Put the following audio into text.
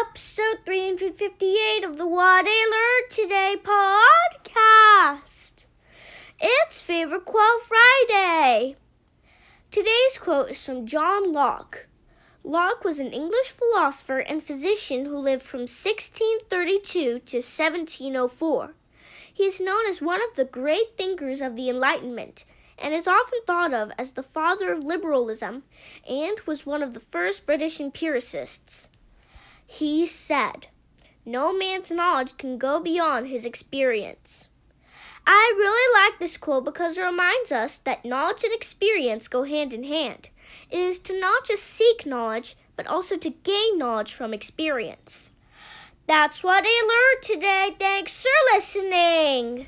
Episode 358 of the What I Learned Today podcast. It's Favorite Quote Friday. Today's quote is from John Locke. Locke was an English philosopher and physician who lived from 1632 to 1704. He is known as one of the great thinkers of the Enlightenment and is often thought of as the father of liberalism and was one of the first British empiricists. He said, No man's knowledge can go beyond his experience. I really like this quote because it reminds us that knowledge and experience go hand in hand. It is to not just seek knowledge, but also to gain knowledge from experience. That's what I learned today. Thanks for listening.